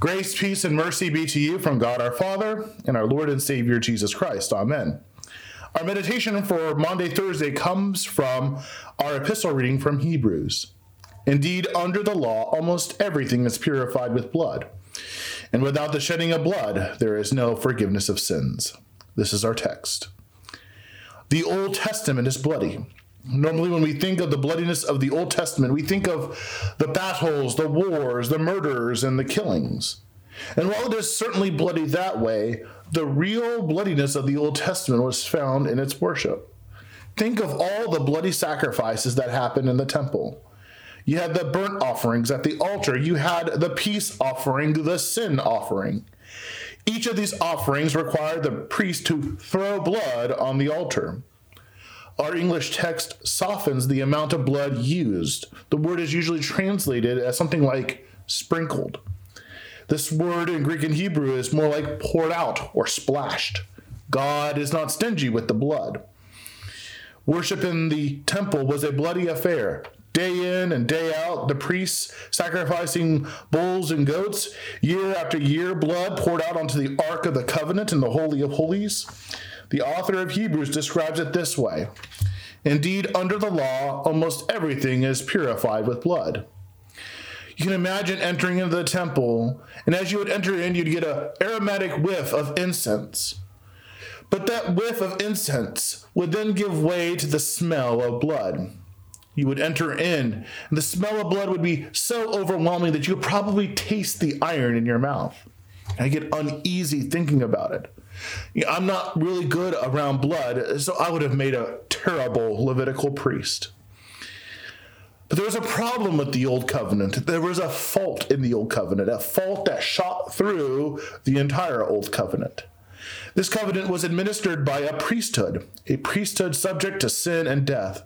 Grace, peace, and mercy be to you from God our Father and our Lord and Savior Jesus Christ. Amen. Our meditation for Maundy, Thursday comes from our epistle reading from Hebrews. Indeed, under the law, almost everything is purified with blood. And without the shedding of blood, there is no forgiveness of sins. This is our text. The Old Testament is bloody. Normally, when we think of the bloodiness of the Old Testament, we think of the battles, the wars, the murders, and the killings. And while it is certainly bloody that way, the real bloodiness of the Old Testament was found in its worship. Think of all the bloody sacrifices that happened in the temple. You had the burnt offerings at the altar, you had the peace offering, the sin offering. Each of these offerings required the priest to throw blood on the altar. Our English text softens the amount of blood used. The word is usually translated as something like sprinkled. This word in Greek and Hebrew is more like poured out or splashed. God is not stingy with the blood. Worship in the temple was a bloody affair. Day in and day out, the priests sacrificing bulls and goats, year after year, blood poured out onto the Ark of the Covenant in the Holy of Holies. The author of Hebrews describes it this way Indeed, under the law, almost everything is purified with blood. You can imagine entering into the temple, and as you would enter in, you'd get an aromatic whiff of incense. But that whiff of incense would then give way to the smell of blood. You would enter in, and the smell of blood would be so overwhelming that you would probably taste the iron in your mouth. I get uneasy thinking about it. I'm not really good around blood, so I would have made a terrible Levitical priest. But there was a problem with the Old Covenant. There was a fault in the Old Covenant, a fault that shot through the entire Old Covenant. This covenant was administered by a priesthood, a priesthood subject to sin and death,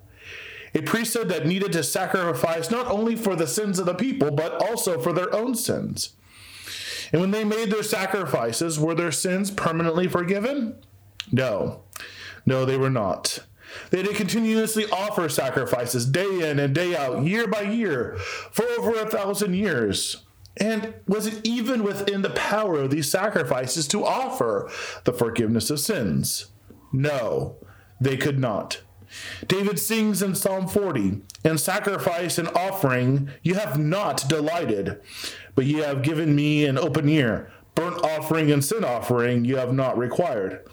a priesthood that needed to sacrifice not only for the sins of the people, but also for their own sins. And when they made their sacrifices, were their sins permanently forgiven? No. No, they were not. They had to continuously offer sacrifices day in and day out, year by year, for over a thousand years. And was it even within the power of these sacrifices to offer the forgiveness of sins? No, they could not. David sings in Psalm 40 In sacrifice and offering you have not delighted, but ye have given me an open ear. Burnt offering and sin offering you have not required.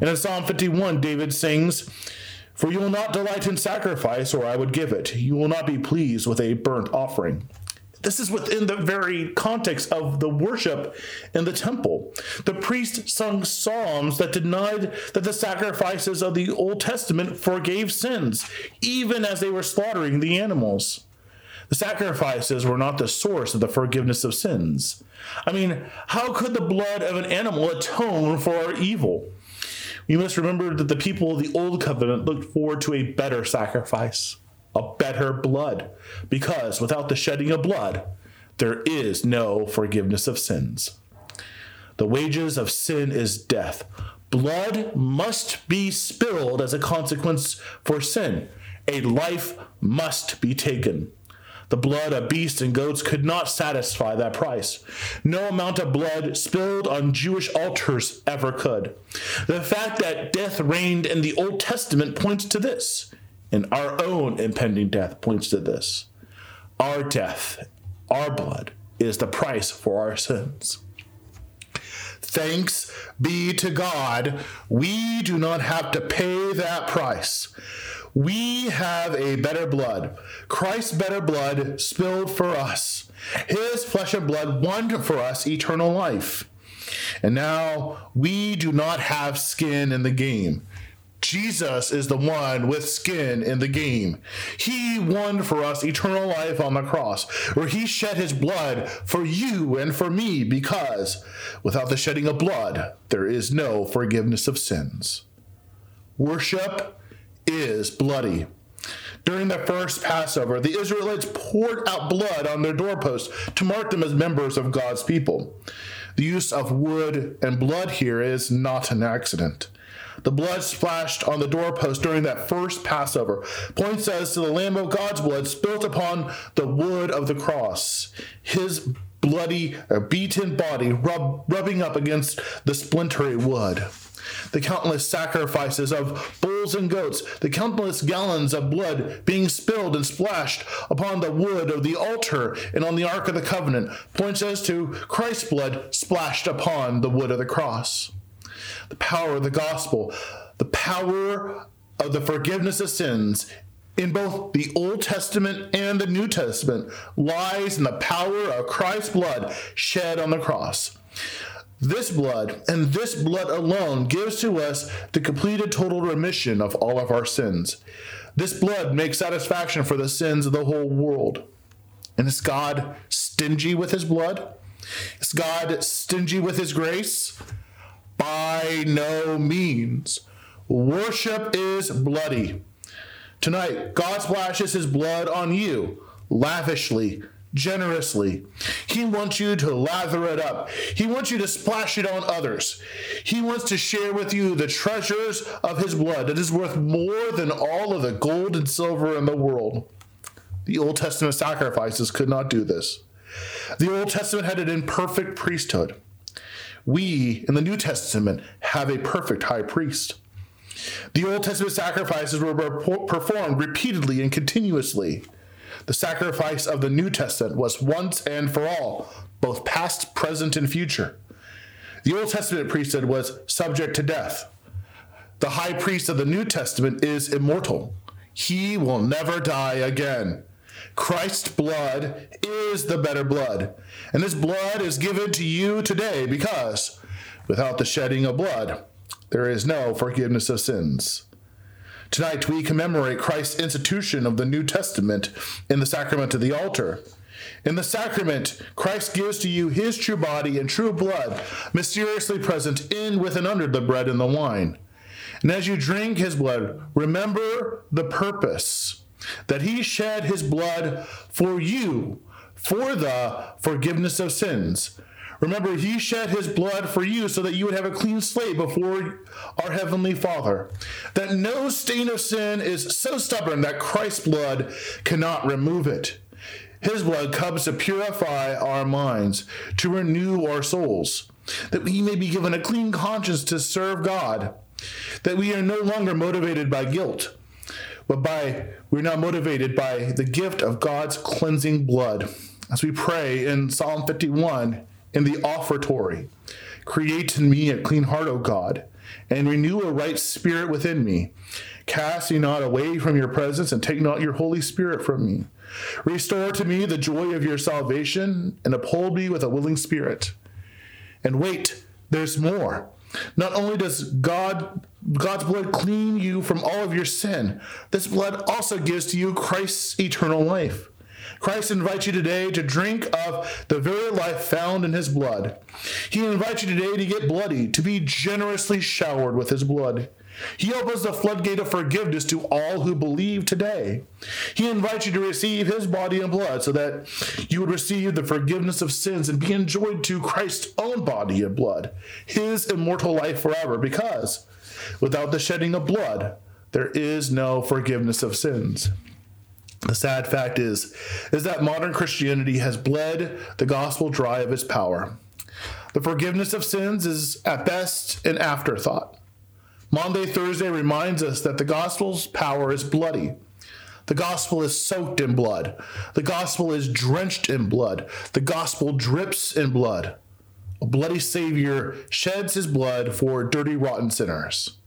And in Psalm 51, David sings, For you will not delight in sacrifice, or I would give it. You will not be pleased with a burnt offering. This is within the very context of the worship in the temple. The priest sung psalms that denied that the sacrifices of the Old Testament forgave sins, even as they were slaughtering the animals. The sacrifices were not the source of the forgiveness of sins. I mean, how could the blood of an animal atone for our evil? We must remember that the people of the Old Covenant looked forward to a better sacrifice a better blood, because without the shedding of blood, there is no forgiveness of sins. The wages of sin is death. Blood must be spilled as a consequence for sin. A life must be taken. The blood of beasts and goats could not satisfy that price. No amount of blood spilled on Jewish altars ever could. The fact that death reigned in the Old Testament points to this and our own impending death points to this. Our death, our blood, is the price for our sins. Thanks be to God, we do not have to pay that price. We have a better blood. Christ's better blood spilled for us. His flesh and blood won for us eternal life. And now we do not have skin in the game. Jesus is the one with skin in the game. He won for us eternal life on the cross, where he shed his blood for you and for me, because without the shedding of blood, there is no forgiveness of sins. Worship is bloody. During the first Passover, the Israelites poured out blood on their doorposts to mark them as members of God's people. The use of wood and blood here is not an accident. The blood splashed on the doorpost during that first Passover points us to the Lamb of God's blood spilt upon the wood of the cross. His bloody, or beaten body rub, rubbing up against the splintery wood the countless sacrifices of bulls and goats, the countless gallons of blood being spilled and splashed upon the wood of the altar and on the Ark of the Covenant, points us to Christ's blood splashed upon the wood of the cross. The power of the gospel, the power of the forgiveness of sins in both the Old Testament and the New Testament lies in the power of Christ's blood shed on the cross. This blood and this blood alone gives to us the completed total remission of all of our sins. This blood makes satisfaction for the sins of the whole world. And is God stingy with his blood? Is God stingy with his grace? By no means. Worship is bloody. Tonight, God splashes his blood on you lavishly generously. He wants you to lather it up. He wants you to splash it on others. He wants to share with you the treasures of his blood that is worth more than all of the gold and silver in the world. The Old Testament sacrifices could not do this. The Old Testament had an imperfect priesthood. We, in the New Testament, have a perfect high priest. The Old Testament sacrifices were performed repeatedly and continuously. The sacrifice of the New Testament was once and for all, both past, present, and future. The Old Testament priesthood was subject to death. The high priest of the New Testament is immortal. He will never die again. Christ's blood is the better blood. And this blood is given to you today because without the shedding of blood, there is no forgiveness of sins. Tonight, we commemorate Christ's institution of the New Testament in the sacrament of the altar. In the sacrament, Christ gives to you his true body and true blood, mysteriously present in, with, and under the bread and the wine. And as you drink his blood, remember the purpose that he shed his blood for you, for the forgiveness of sins Remember, he shed his blood for you so that you would have a clean slate before our heavenly Father. That no stain of sin is so stubborn that Christ's blood cannot remove it. His blood comes to purify our minds, to renew our souls, that we may be given a clean conscience to serve God, that we are no longer motivated by guilt, but by we're now motivated by the gift of God's cleansing blood. As we pray in Psalm 51, in the offertory. Create in me a clean heart, O God, and renew a right spirit within me. Cast me not away from your presence, and take not your Holy Spirit from me. Restore to me the joy of your salvation, and uphold me with a willing spirit. And wait, there's more. Not only does God God's blood clean you from all of your sin, this blood also gives to you Christ's eternal life. Christ invites you today to drink of the very life found in his blood. He invites you today to get bloody, to be generously showered with his blood. He opens the floodgate of forgiveness to all who believe today. He invites you to receive his body and blood so that you would receive the forgiveness of sins and be enjoyed to Christ's own body and blood, his immortal life forever, because without the shedding of blood, there is no forgiveness of sins. The sad fact is, is that modern Christianity has bled the gospel dry of its power. The forgiveness of sins is at best an afterthought. Maundy Thursday reminds us that the gospel's power is bloody. The gospel is soaked in blood. The gospel is drenched in blood. The gospel drips in blood. A bloody Savior sheds his blood for dirty, rotten sinners.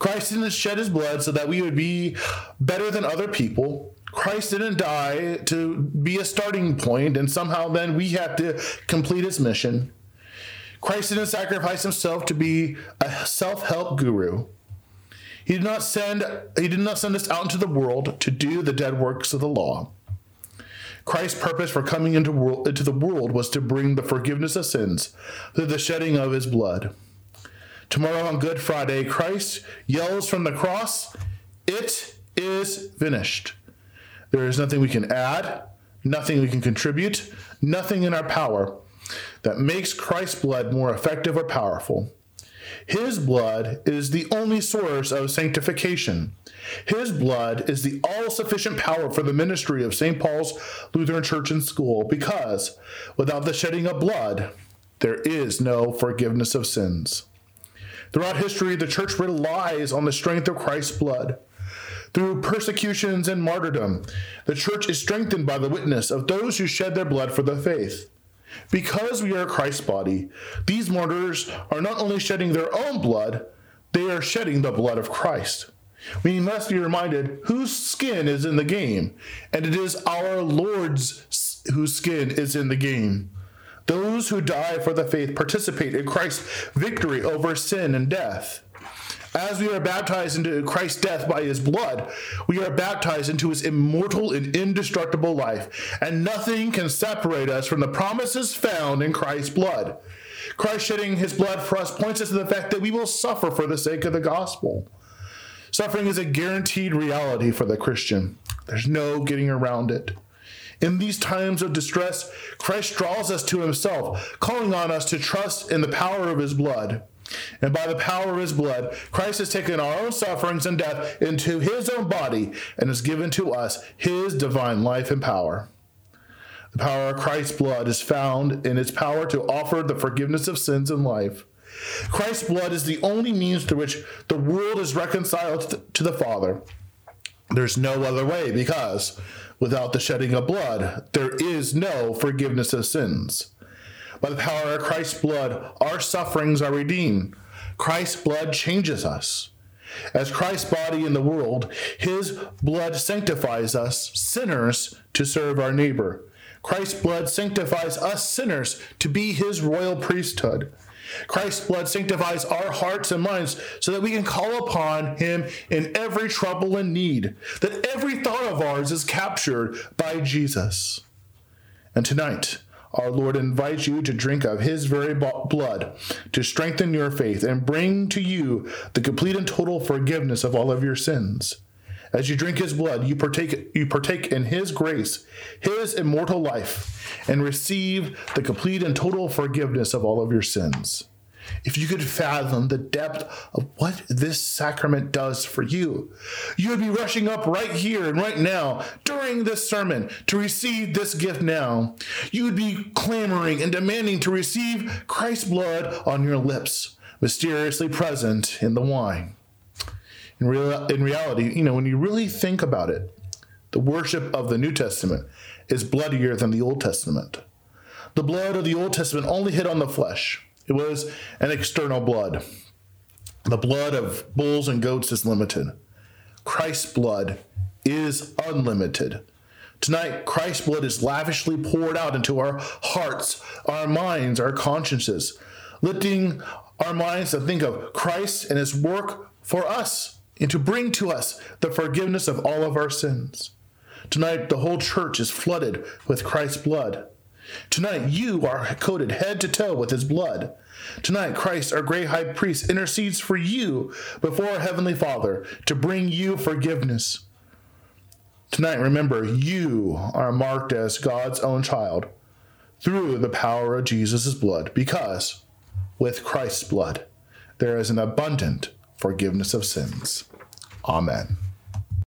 Christ didn't shed his blood so that we would be better than other people, Christ didn't die to be a starting point, and somehow then we have to complete his mission. Christ didn't sacrifice himself to be a self-help guru. He did not send he did not send us out into the world to do the dead works of the law. Christ's purpose for coming into, world, into the world was to bring the forgiveness of sins through the shedding of his blood. Tomorrow on Good Friday, Christ yells from the cross, It is finished. There is nothing we can add, nothing we can contribute, nothing in our power that makes Christ's blood more effective or powerful. His blood is the only source of sanctification. His blood is the all sufficient power for the ministry of St. Paul's Lutheran Church and School because without the shedding of blood, there is no forgiveness of sins. Throughout history, the church relies on the strength of Christ's blood. Through persecutions and martyrdom, the church is strengthened by the witness of those who shed their blood for the faith. Because we are Christ's body, these martyrs are not only shedding their own blood, they are shedding the blood of Christ. We must be reminded whose skin is in the game, and it is our Lord's whose skin is in the game. Those who die for the faith participate in Christ's victory over sin and death. As we are baptized into Christ's death by his blood, we are baptized into his immortal and indestructible life, and nothing can separate us from the promises found in Christ's blood. Christ shedding his blood for us points us to the fact that we will suffer for the sake of the gospel. Suffering is a guaranteed reality for the Christian, there's no getting around it. In these times of distress, Christ draws us to himself, calling on us to trust in the power of his blood. And by the power of his blood, Christ has taken our own sufferings and death into his own body and has given to us his divine life and power. The power of Christ's blood is found in its power to offer the forgiveness of sins and life. Christ's blood is the only means through which the world is reconciled to the Father. There's no other way because without the shedding of blood, there is no forgiveness of sins. By the power of Christ's blood, our sufferings are redeemed. Christ's blood changes us. As Christ's body in the world, his blood sanctifies us, sinners, to serve our neighbor. Christ's blood sanctifies us sinners to be his royal priesthood. Christ's blood sanctifies our hearts and minds so that we can call upon him in every trouble and need, that every thought of ours is captured by Jesus. And tonight, our Lord invites you to drink of his very blood to strengthen your faith and bring to you the complete and total forgiveness of all of your sins. As you drink his blood, you partake, you partake in his grace, his immortal life, and receive the complete and total forgiveness of all of your sins if you could fathom the depth of what this sacrament does for you, you would be rushing up right here and right now during this sermon to receive this gift now. You would be clamoring and demanding to receive Christ's blood on your lips, mysteriously present in the wine. In, real, in reality, you know, when you really think about it, the worship of the New Testament is bloodier than the Old Testament. The blood of the Old Testament only hit on the flesh it was an external blood. The blood of bulls and goats is limited. Christ's blood is unlimited. Tonight, Christ's blood is lavishly poured out into our hearts, our minds, our consciences, lifting our minds to think of Christ and his work for us and to bring to us the forgiveness of all of our sins. Tonight, the whole church is flooded with Christ's blood. Tonight, you are coated head to toe with his blood. Tonight, Christ, our great high priest, intercedes for you before our heavenly Father to bring you forgiveness. Tonight, remember, you are marked as God's own child through the power of Jesus' blood, because with Christ's blood, there is an abundant forgiveness of sins. Amen.